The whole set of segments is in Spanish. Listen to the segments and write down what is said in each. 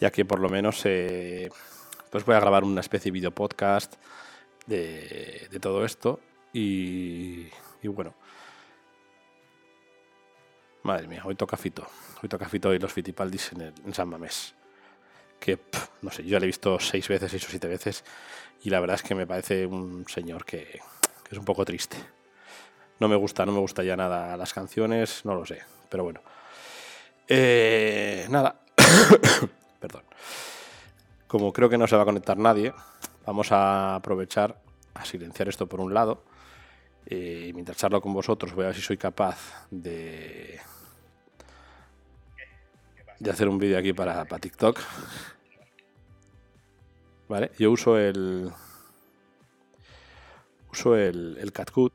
ya que por lo menos eh, pues voy a grabar una especie de video podcast de, todo esto y, bueno. Madre mía, hoy toca Fito. Hoy toca Fito y los Fitipaldis en, en San Mamés. Que, no sé, yo ya le he visto seis veces, seis o siete veces. Y la verdad es que me parece un señor que, es un poco triste. No me gusta, no me gusta ya nada las canciones, no lo sé. Pero bueno. Eh, nada. Perdón. Como creo que no se va a conectar nadie, vamos a aprovechar a silenciar esto por un lado. Eh, y mientras charlo con vosotros, voy a ver si soy capaz de, de hacer un vídeo aquí para, para TikTok. Vale, yo uso el. Uso el, el CatCut.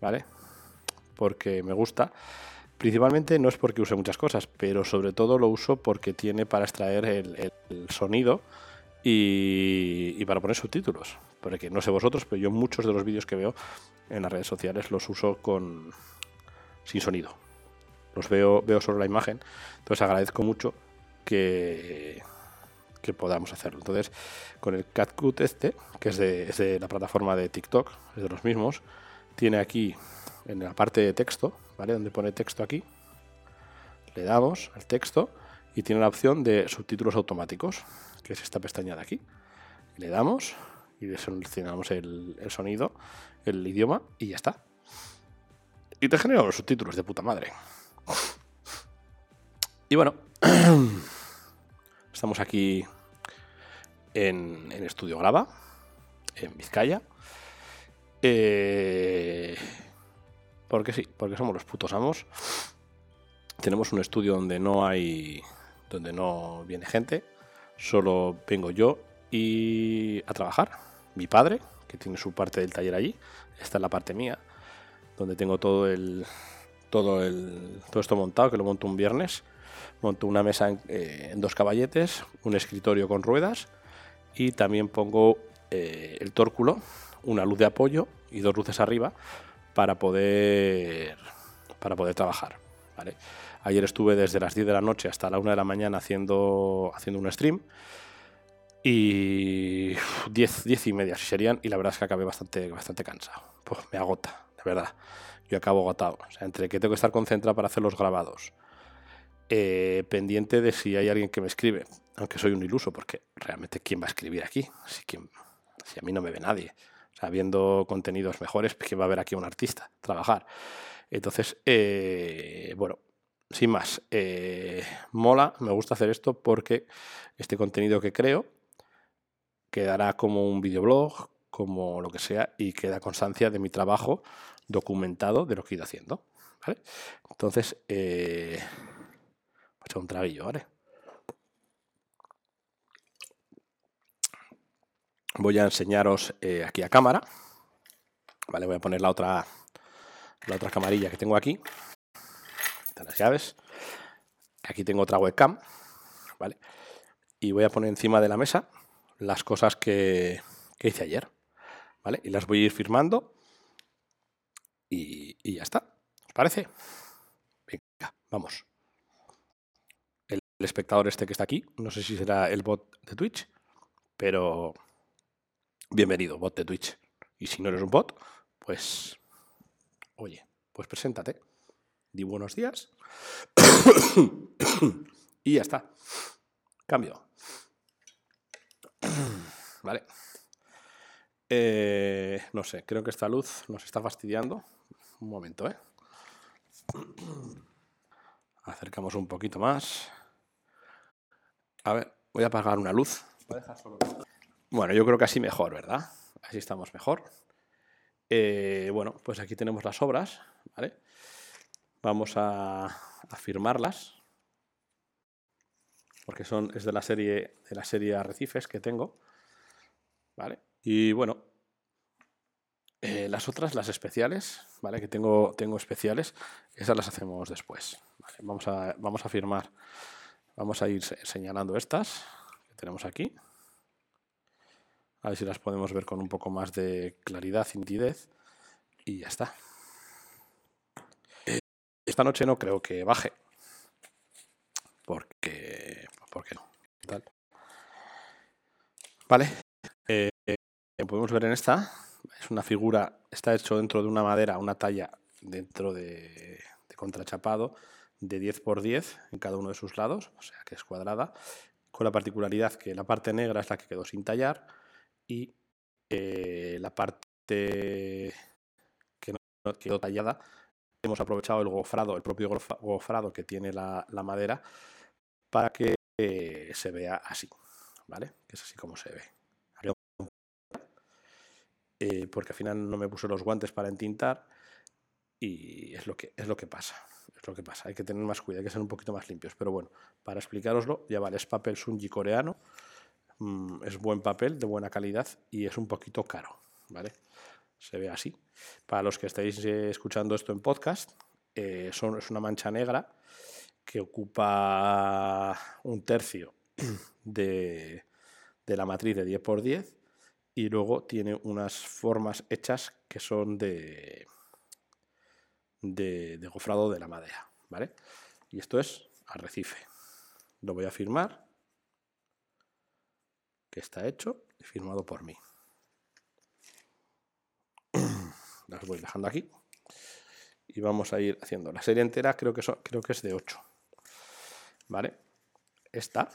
¿Vale? Porque me gusta. Principalmente no es porque use muchas cosas, pero sobre todo lo uso porque tiene para extraer el, sonido y, para poner subtítulos. Porque no sé vosotros, pero yo muchos de los vídeos que veo en las redes sociales los uso con sin sonido. Los veo, veo solo la imagen. Entonces agradezco mucho que, que podamos hacerlo. Entonces, con el CatCut este, que es es de la plataforma de TikTok, es de los mismos, tiene aquí en la parte de texto, ¿vale? Donde pone texto aquí, le damos al texto y tiene la opción de subtítulos automáticos, que es esta pestaña de aquí. Le damos y le seleccionamos el, sonido, el idioma y ya está. Y te genera los subtítulos de puta madre. Y bueno, estamos aquí en, en Estudio Grava, en Vizcaya. Eh, porque sí, porque somos los putos amos. Tenemos un estudio donde no hay. donde no viene gente. Solo vengo yo y a trabajar. Mi padre, que tiene su parte del taller allí. Esta es la parte mía. Donde tengo todo el. todo el. todo esto montado, que lo monto un viernes. Monto una mesa en, eh, dos caballetes, un escritorio con ruedas. Y también pongo eh, el tórculo, una luz de apoyo y dos luces arriba para poder, para poder trabajar. Ayer estuve desde las 10 de la noche hasta la 1 de la mañana haciendo, haciendo un stream y 10, 10 y media serían y la verdad es que acabé bastante, bastante cansado. Pues me agota, de verdad. Yo acabo agotado. O sea, entre que tengo que estar concentrado para hacer los grabados, eh, pendiente de si hay alguien que me escribe, aunque soy un iluso, porque realmente ¿quién va a escribir aquí? Si a mí no me ve nadie. O sea, viendo contenidos mejores, que va a haber aquí un artista trabajar. Entonces, eh, bueno, sin más, eh, mola, me gusta hacer esto porque este contenido que creo quedará como un videoblog, como lo que sea, y queda constancia de mi trabajo documentado de lo que he ido haciendo. Entonces, eh, voy a un traguillo, ¿vale? Voy a enseñaros eh, aquí a cámara. Vale, voy a poner la otra, la otra camarilla que tengo aquí. Están las llaves. Aquí tengo otra webcam. Vale. Y voy a poner encima de la mesa las cosas que, hice ayer. ¿Vale? Y las voy a ir firmando. Y, y ya está. ¿Os parece? Venga, vamos. El espectador este que está aquí, no sé si será el bot de Twitch, pero bienvenido, bot de Twitch. Y si no eres un bot, pues, oye, pues preséntate, di buenos días y ya está. Cambio. Vale. Eh, no sé, creo que esta luz nos está fastidiando. Un momento, ¿eh? Acercamos un poquito más. A ver, voy a apagar una luz. Voy a dejar solo bueno, yo creo que así mejor, ¿verdad? Así estamos mejor. Eh, bueno, pues aquí tenemos las obras, ¿vale? Vamos a, firmarlas. Porque son, es de la serie de la serie Arrecifes que tengo. ¿Vale? Y bueno. Eh, las otras, las especiales, ¿vale? Que tengo, tengo especiales, esas las hacemos después. Vamos, a, vamos a firmar. Vamos a ir señalando estas que tenemos aquí. A ver si las podemos ver con un poco más de claridad y nitidez. Y ya está. Esta noche no creo que baje. Porque ¿por qué no? Vale, eh, podemos ver en esta, es una figura, está hecho dentro de una madera, una talla dentro de, de contrachapado de 10 por 10 en cada uno de sus lados, o sea que es cuadrada, con la particularidad que la parte negra es la que quedó sin tallar y eh, la parte que no quedó tallada hemos aprovechado el gofrado, el propio gofrado que tiene la, madera para que eh, se vea así, ¿vale? Que es así como se ve. Eh, porque al final no me puse los guantes para entintar y es lo que, es lo que pasa. Es lo que pasa. Hay que tener más cuidado, hay que ser un poquito más limpios. Pero bueno, para explicaroslo, ya vale, es papel Sunji coreano. Mm, es buen papel, de buena calidad y es un poquito caro, ¿vale? Se ve así. Para los que estáis eh, escuchando esto en podcast, eh, son, es una mancha negra que ocupa un tercio de, de la matriz de 10x10 y luego tiene unas formas hechas que son de, de, gofrado de la madera, ¿vale? Y esto es arrecife. Lo voy a firmar, que está hecho y firmado por mí. Las voy dejando aquí y vamos a ir haciendo la serie entera, creo que, creo que es de 8. ¿Vale? Esta,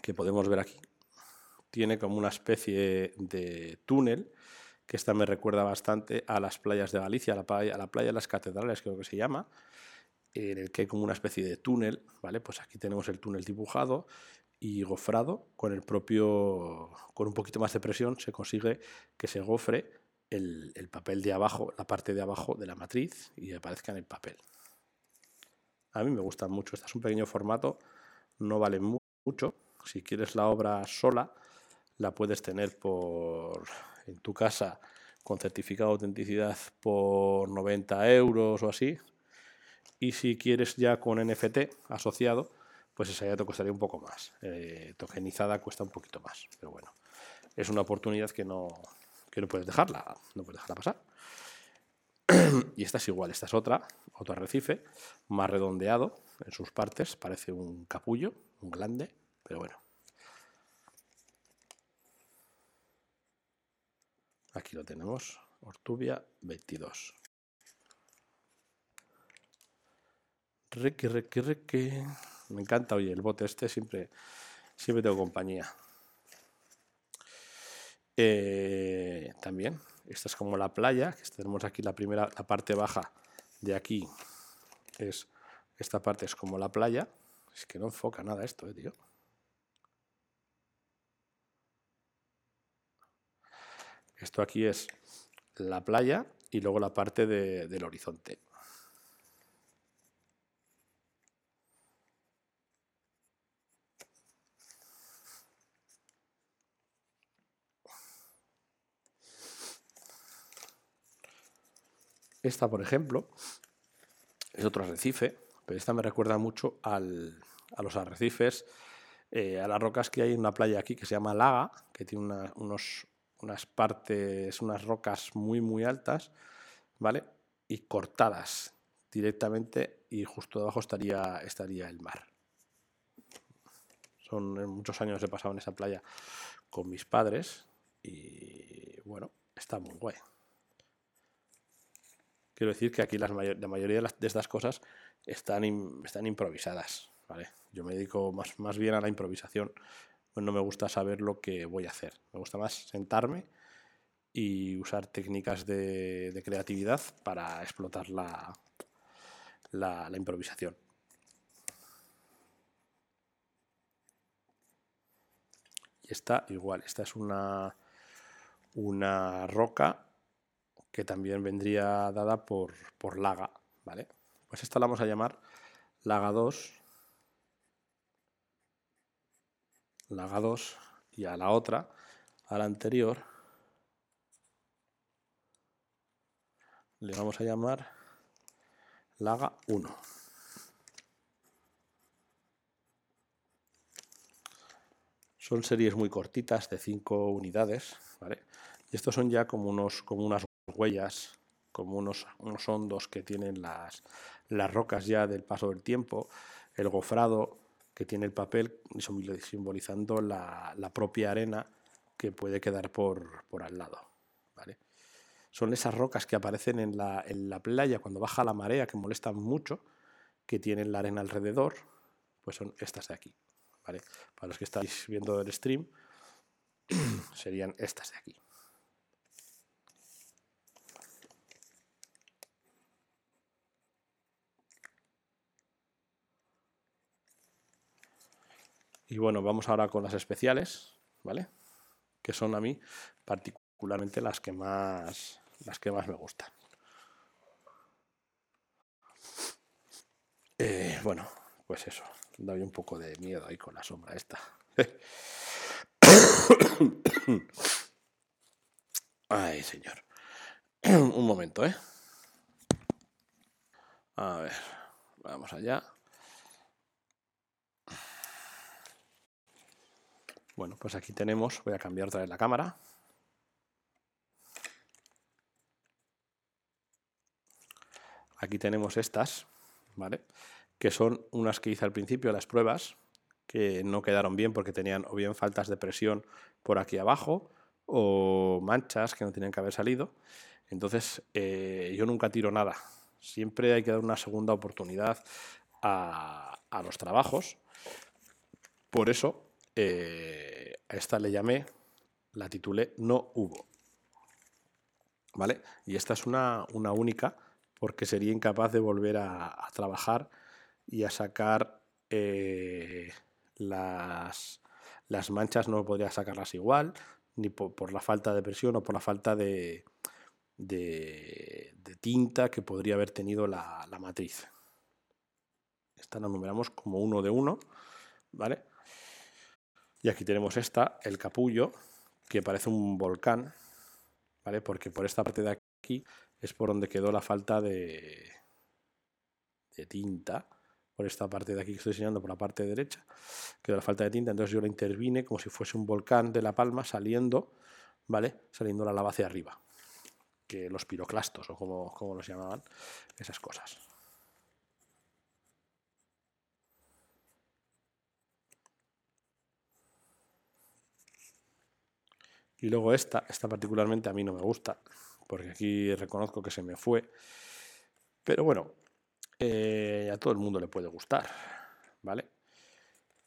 que podemos ver aquí, tiene como una especie de túnel que esta me recuerda bastante a las playas de Galicia, a la playa, a la playa de las catedrales creo que se llama, en el que hay como una especie de túnel, ¿vale? Pues aquí tenemos el túnel dibujado y gofrado con el propio, con un poquito más de presión se consigue que se gofre el, papel de abajo, la parte de abajo de la matriz y aparezca en el papel. A mí me gustan mucho, este es un pequeño formato, no vale mucho, si quieres la obra sola, la puedes tener por en tu casa con certificado de autenticidad por 90 euros o así. Y si quieres ya con NFT asociado, pues esa ya te costaría un poco más. Eh, tokenizada cuesta un poquito más, pero bueno, es una oportunidad que no, que no puedes dejarla, no puedes dejarla pasar. y esta es igual, esta es otra, otro arrecife, más redondeado en sus partes, parece un capullo, un glande, pero bueno, Aquí lo tenemos, Ortubia 22. Reque, reque, reque. Me encanta, oye, el bote este siempre, siempre tengo compañía. Eh, también, esta es como la playa, que tenemos aquí la primera, la parte baja de aquí es, esta parte es como la playa. Es que no enfoca nada esto, eh, tío. Esto aquí es la playa y luego la parte del horizonte. Esta, por ejemplo, es otro arrecife, pero esta me recuerda mucho a los arrecifes, eh, a las rocas que hay en una playa aquí que se llama Laga, que tiene unas partes, unas rocas muy, muy altas, ¿vale? Y cortadas directamente y justo debajo estaría, estaría el mar. Son muchos años he pasado en esa playa con mis padres y bueno, está muy guay. Quiero decir que aquí la mayoría de, estas cosas están, están improvisadas. Yo me dedico más, más bien a la improvisación pues no me gusta saber lo que voy a hacer. Me gusta más sentarme y usar técnicas de, creatividad para explotar la, la, improvisación. Y esta igual, esta es una, una roca que también vendría dada por, por Laga, ¿vale? Pues esta la vamos a llamar Laga 2 la 2 y a la otra, a la anterior, le vamos a llamar Laga 1. Son series muy cortitas de 5 unidades, ¿vale? Y estos son ya como, unos, como unas huellas, como unos, unos hondos que tienen las, las rocas ya del paso del tiempo, el gofrado que tiene el papel simbolizando la, propia arena que puede quedar por, por al lado. Son esas rocas que aparecen en la, en la playa cuando baja la marea, que molestan mucho, que tienen la arena alrededor, pues son estas de aquí. Para los que estáis viendo el stream, serían estas de aquí. Y bueno, vamos ahora con las especiales, ¿vale? Que son a mí particularmente las que más las que más me gustan. Eh, bueno, pues eso, doy un poco de miedo ahí con la sombra esta. Ay, señor. un momento, ¿eh? A ver, vamos allá. Bueno, pues aquí tenemos, voy a cambiar otra vez la cámara. Aquí tenemos estas, ¿vale? Que son unas que hice al principio, las pruebas, que no quedaron bien porque tenían o bien faltas de presión por aquí abajo o manchas que no tenían que haber salido. Entonces, eh, yo nunca tiro nada. Siempre hay que dar una segunda oportunidad a, a los trabajos. Por eso, eh, a esta le llamé, la titulé No hubo. ¿Vale? Y esta es una, única porque sería incapaz de volver a, trabajar y a sacar eh, las, las, manchas, no podría sacarlas igual, ni por, la falta de presión o por la falta de, de, tinta que podría haber tenido la, la matriz. Esta la numeramos como uno de uno, ¿vale? Y aquí tenemos esta, el capullo, que parece un volcán, ¿vale? Porque por esta parte de aquí es por donde quedó la falta de, tinta. Por esta parte de aquí que estoy enseñando, por la parte derecha, quedó la falta de tinta. Entonces yo la intervine como si fuese un volcán de La Palma saliendo, ¿vale? Saliendo la lava hacia arriba. Que los piroclastos, o como, como los llamaban, esas cosas. Y luego esta, esta particularmente a mí no me gusta, porque aquí reconozco que se me fue. Pero bueno, eh, a todo el mundo le puede gustar, ¿vale?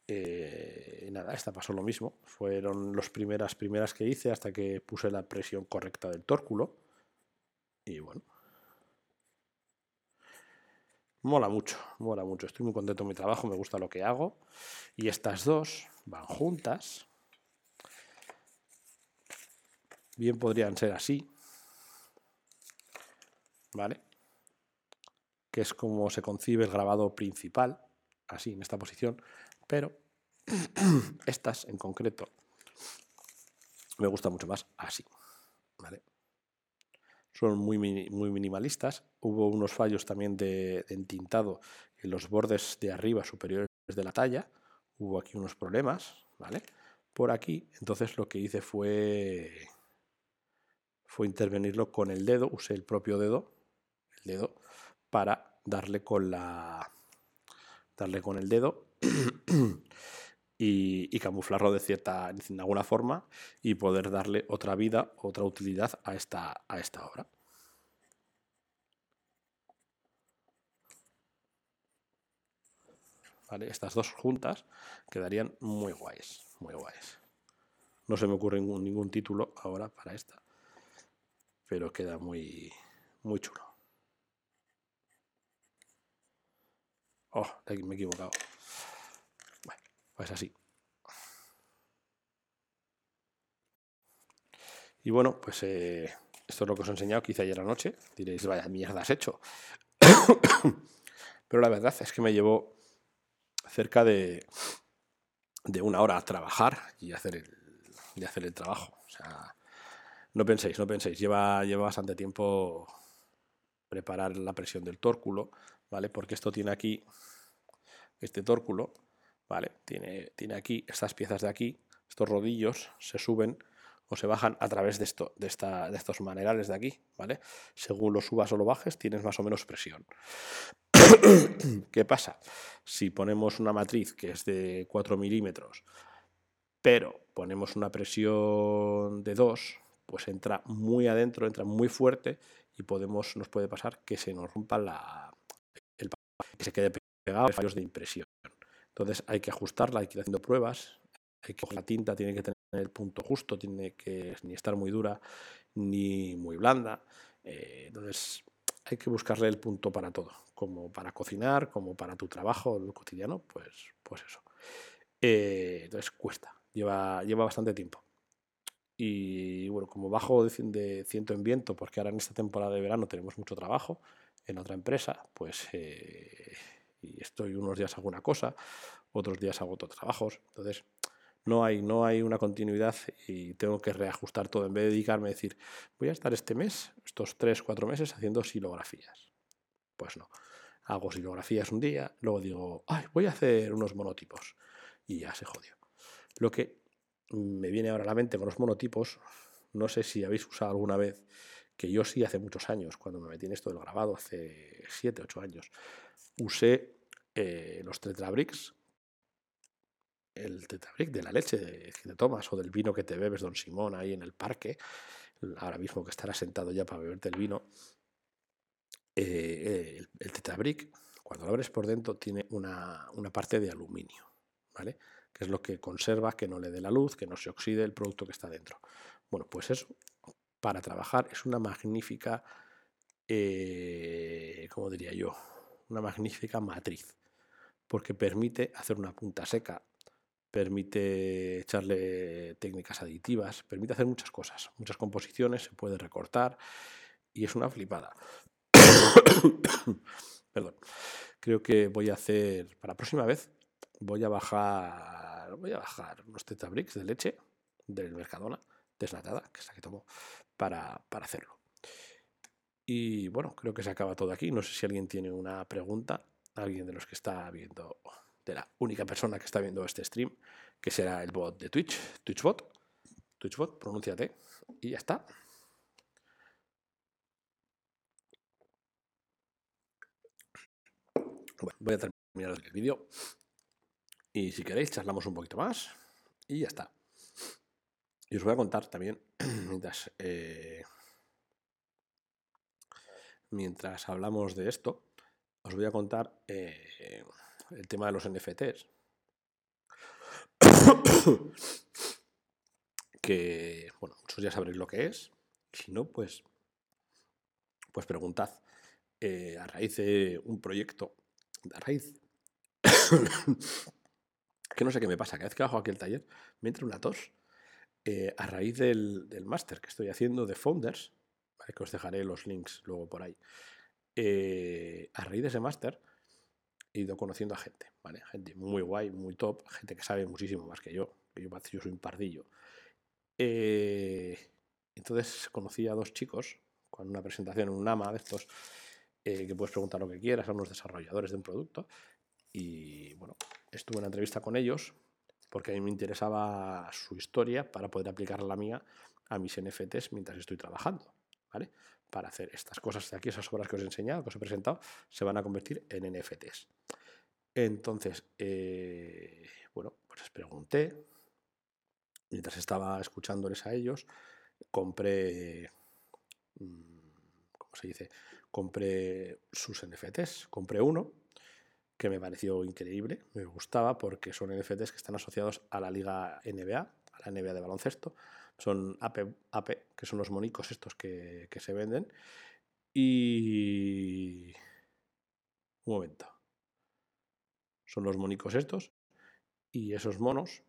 Eh, nada, esta pasó lo mismo. Fueron las primeras, primeras que hice hasta que puse la presión correcta del tórculo. Y bueno. Mola mucho, mola mucho. Estoy muy contento con mi trabajo, me gusta lo que hago. Y estas dos van juntas. Bien podrían ser así. ¿Vale? Que es como se concibe el grabado principal, así, en esta posición. Pero estas en concreto me gusta mucho más así. ¿Vale? Son muy, muy minimalistas. Hubo unos fallos también de, de entintado en los bordes de arriba superiores de la talla. Hubo aquí unos problemas, ¿vale? Por aquí, entonces lo que hice fue fue intervenirlo con el dedo, usé el propio dedo, el dedo, para darle con la darle con el dedo y, camuflarlo de cierta de alguna forma y poder darle otra vida, otra utilidad a esta, a esta obra. Vale, estas dos juntas quedarían muy guays, muy guays. No se me ocurre ningún, ningún título ahora para esta pero queda muy, muy chulo. Oh, me he equivocado. Bueno, pues así. Y bueno, pues eh, esto es lo que os he enseñado hice ayer anoche. Diréis, vaya mierda has hecho. Pero la verdad es que me llevó cerca de, de una hora a trabajar y hacer el, hacer el trabajo. O sea, no penséis, no penséis. Lleva, lleva bastante tiempo preparar la presión del tórculo, ¿vale? Porque esto tiene aquí, este tórculo, ¿vale? Tiene, tiene aquí estas piezas de aquí, estos rodillos se suben o se bajan a través de, esto, de, esta, de estos manerales de aquí, ¿vale? Según lo subas o lo bajes, tienes más o menos presión. ¿Qué pasa? Si ponemos una matriz que es de 4 milímetros, pero ponemos una presión de 2, pues entra muy adentro, entra muy fuerte y podemos, nos puede pasar que se nos rompa la, el que se quede pegado fallos de impresión. Entonces hay que ajustarla, hay que ir haciendo pruebas, hay que la tinta tiene que tener el punto justo, tiene que ni estar muy dura ni muy blanda. Eh, entonces hay que buscarle el punto para todo, como para cocinar, como para tu trabajo cotidiano, pues, pues eso. Eh, entonces cuesta, lleva, lleva bastante tiempo. Y bueno, como bajo de, ciento en viento, porque ahora en esta temporada de verano tenemos mucho trabajo en otra empresa, pues eh, y estoy unos días hago una cosa, otros días hago otros trabajos. Entonces, no hay, no hay una continuidad y tengo que reajustar todo. En vez de dedicarme a decir, voy a estar este mes, estos tres, cuatro meses, haciendo silografías. Pues no. Hago silografías un día, luego digo, ay, voy a hacer unos monotipos. Y ya se jodió. Lo que me viene ahora a la mente con los monotipos, no sé si habéis usado alguna vez, que yo sí hace muchos años, cuando me metí en esto del grabado, hace siete, ocho años, usé eh, los tetrabricks el tetrabric de la leche que te tomas o del vino que te bebes, don Simón, ahí en el parque, ahora mismo que estará sentado ya para beberte el vino, eh, el, el, tetrabric, cuando lo abres por dentro, tiene una, una, parte de aluminio, ¿vale? Que es lo que conserva que no le dé la luz, que no se oxide el producto que está dentro. Bueno, pues eso, para trabajar, es una magnífica, eh, ¿cómo diría yo? Una magnífica matriz, porque permite hacer una punta seca permite echarle técnicas aditivas, permite hacer muchas cosas, muchas composiciones, se puede recortar y es una flipada. Perdón. Creo que voy a hacer, para la próxima vez, voy a bajar, voy a bajar unos tetrabricks de leche del Mercadona, deslatada, que es la que tomo, para, para hacerlo. Y bueno, creo que se acaba todo aquí. No sé si alguien tiene una pregunta, alguien de los que está viendo de la única persona que está viendo este stream, que será el bot de Twitch, TwitchBot. TwitchBot, pronúnciate. Y ya está. Voy a terminar el vídeo. Y si queréis, charlamos un poquito más. Y ya está. Y os voy a contar también, mientras, eh, mientras hablamos de esto, os voy a contar eh, el tema de los NFTs. que, bueno, muchos ya sabréis lo que es. Si no, pues, pues preguntad. Eh, a raíz de un proyecto, a raíz... que no sé qué me pasa, cada vez que bajo aquí el taller me entra una tos. Eh, a raíz del, del máster que estoy haciendo de Founders, que os dejaré los links luego por ahí, eh, a raíz de ese máster, he ido conociendo a gente, ¿vale? Gente muy guay, muy top, gente que sabe muchísimo más que yo, que yo, yo soy un pardillo. Eh, entonces conocí a dos chicos con una presentación en un AMA de estos, eh, que puedes preguntar lo que quieras, son unos desarrolladores de un producto. Y bueno, estuve en entrevista con ellos porque a mí me interesaba su historia para poder aplicar la mía a mis NFTs mientras estoy trabajando, ¿vale? para hacer estas cosas de aquí, esas obras que os he enseñado, que os he presentado, se van a convertir en NFTs. Entonces, eh, bueno, pues les pregunté, mientras estaba escuchándoles a ellos, compré, mm, ¿cómo se dice? Compré sus NFTs, compré uno que me pareció increíble, me gustaba porque son NFTs que están asociados a la liga NBA, a la NBA de baloncesto, son AP, que son los monicos estos que, se venden. Y... Un momento. Son los monicos estos. Y esos monos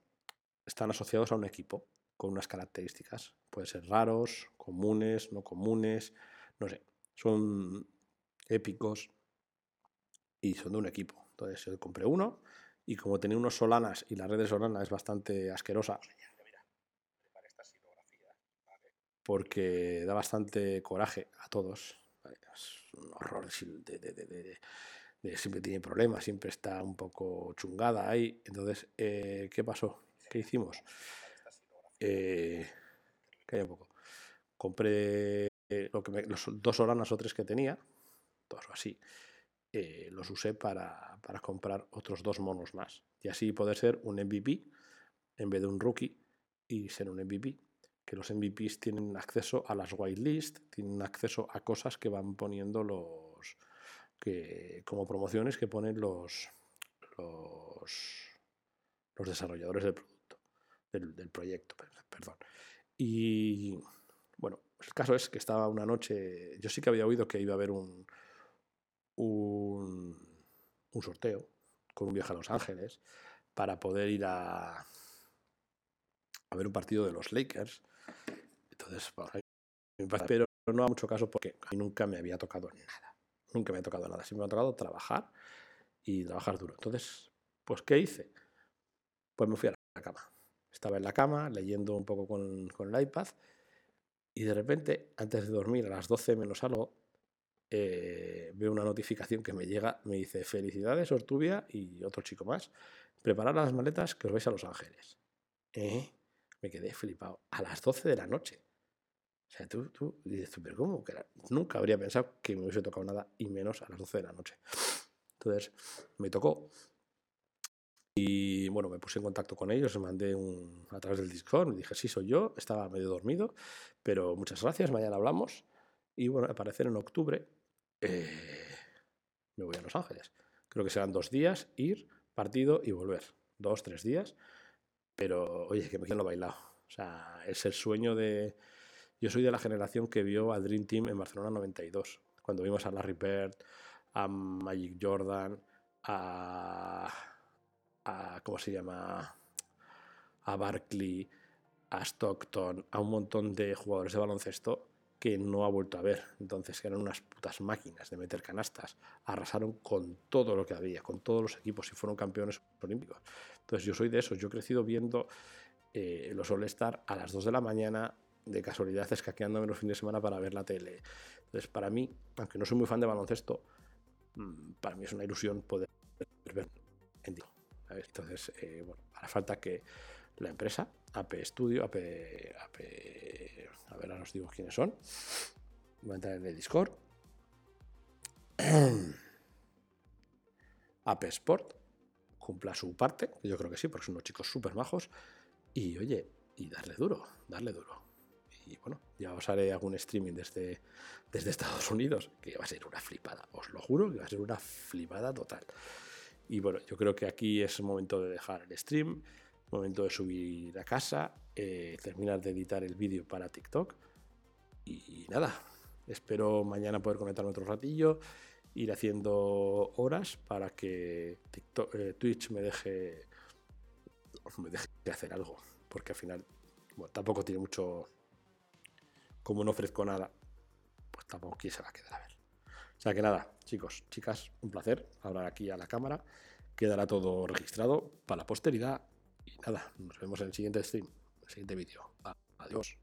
están asociados a un equipo con unas características. Pueden ser raros, comunes, no comunes, no sé. Son épicos y son de un equipo. Entonces yo compré uno y como tenía unos solanas y la red de solana es bastante asquerosa, porque da bastante coraje a todos. Es un horror de, siempre tiene problemas, siempre está un poco chungada ahí. Entonces, eh, ¿qué pasó? ¿Qué hicimos? Eh, un poco. Compré lo que los dos oranas o tres que tenía, dos o así. Eh, los usé para, para, comprar otros dos monos más. Y así poder ser un MVP en vez de un rookie y ser un MVP. Que los MVPs tienen acceso a las whitelist, tienen acceso a cosas que van poniendo los. Que, como promociones que ponen los, los, los desarrolladores del producto, del, del proyecto, perdón. Y bueno, el caso es que estaba una noche, yo sí que había oído que iba a haber un, un, sorteo con un viaje a Los Ángeles para poder ir a, a ver un partido de los Lakers. Entonces, pero no ha mucho caso porque a nunca me había tocado nada. Nunca me ha tocado nada. Siempre me ha tocado trabajar y trabajar duro. Entonces, pues, ¿qué hice? Pues me fui a la cama. Estaba en la cama leyendo un poco con, con el iPad y de repente, antes de dormir, a las 12 menos algo, eh, veo una notificación que me llega, me dice, felicidades Ortubia y otro chico más, preparad las maletas que os vais a Los Ángeles. ¿Eh? Me quedé flipado. A las 12 de la noche. O sea, tú, tú dices, pero ¿cómo? Que nunca habría pensado que me hubiese tocado nada y menos a las 12 de la noche. Entonces, me tocó. Y bueno, me puse en contacto con ellos, me mandé un, a través del Discord, me dije, sí, soy yo, estaba medio dormido, pero muchas gracias, mañana hablamos. Y bueno, aparecer en octubre, eh, me voy a Los Ángeles. Creo que serán dos días, ir, partido y volver. Dos, tres días. Pero, oye, que me quedo bailado. O sea, es el sueño de... Yo soy de la generación que vio al Dream Team en Barcelona 92, cuando vimos a Larry Bird, a Magic Jordan, a a ¿cómo se llama? a Barkley, a Stockton, a un montón de jugadores de baloncesto que no ha vuelto a ver. Entonces eran unas putas máquinas de meter canastas. Arrasaron con todo lo que había, con todos los equipos y fueron campeones olímpicos. Entonces yo soy de esos. Yo he crecido viendo eh, los All-Star a las 2 de la mañana, de casualidad escaqueándome los fines de semana para ver la tele. Entonces para mí, aunque no soy muy fan de baloncesto, mm, para mí es una ilusión poder ver en. Entonces, eh, bueno, hará falta que la empresa, AP Studio, AP, AP, a ver, ahora os digo quiénes son. Voy a entrar en el Discord. AP Sport cumpla su parte, yo creo que sí, porque son unos chicos súper majos. Y oye, y darle duro, darle duro. Y bueno, ya os haré algún streaming desde, desde Estados Unidos, que va a ser una flipada, os lo juro que va a ser una flipada total. Y bueno, yo creo que aquí es el momento de dejar el stream, momento de subir a casa, eh, terminar de editar el vídeo para TikTok. Y nada, espero mañana poder conectarme otro ratillo, ir haciendo horas para que eh, Twitch me deje, me deje hacer algo, porque al final bueno, tampoco tiene mucho, como no ofrezco nada, pues tampoco quién se va a quedar a ver. O sea que nada, chicos, chicas, un placer hablar aquí a la cámara. Quedará todo registrado para la posteridad. Nada, nos vemos en el siguiente stream, en el siguiente vídeo. Adiós.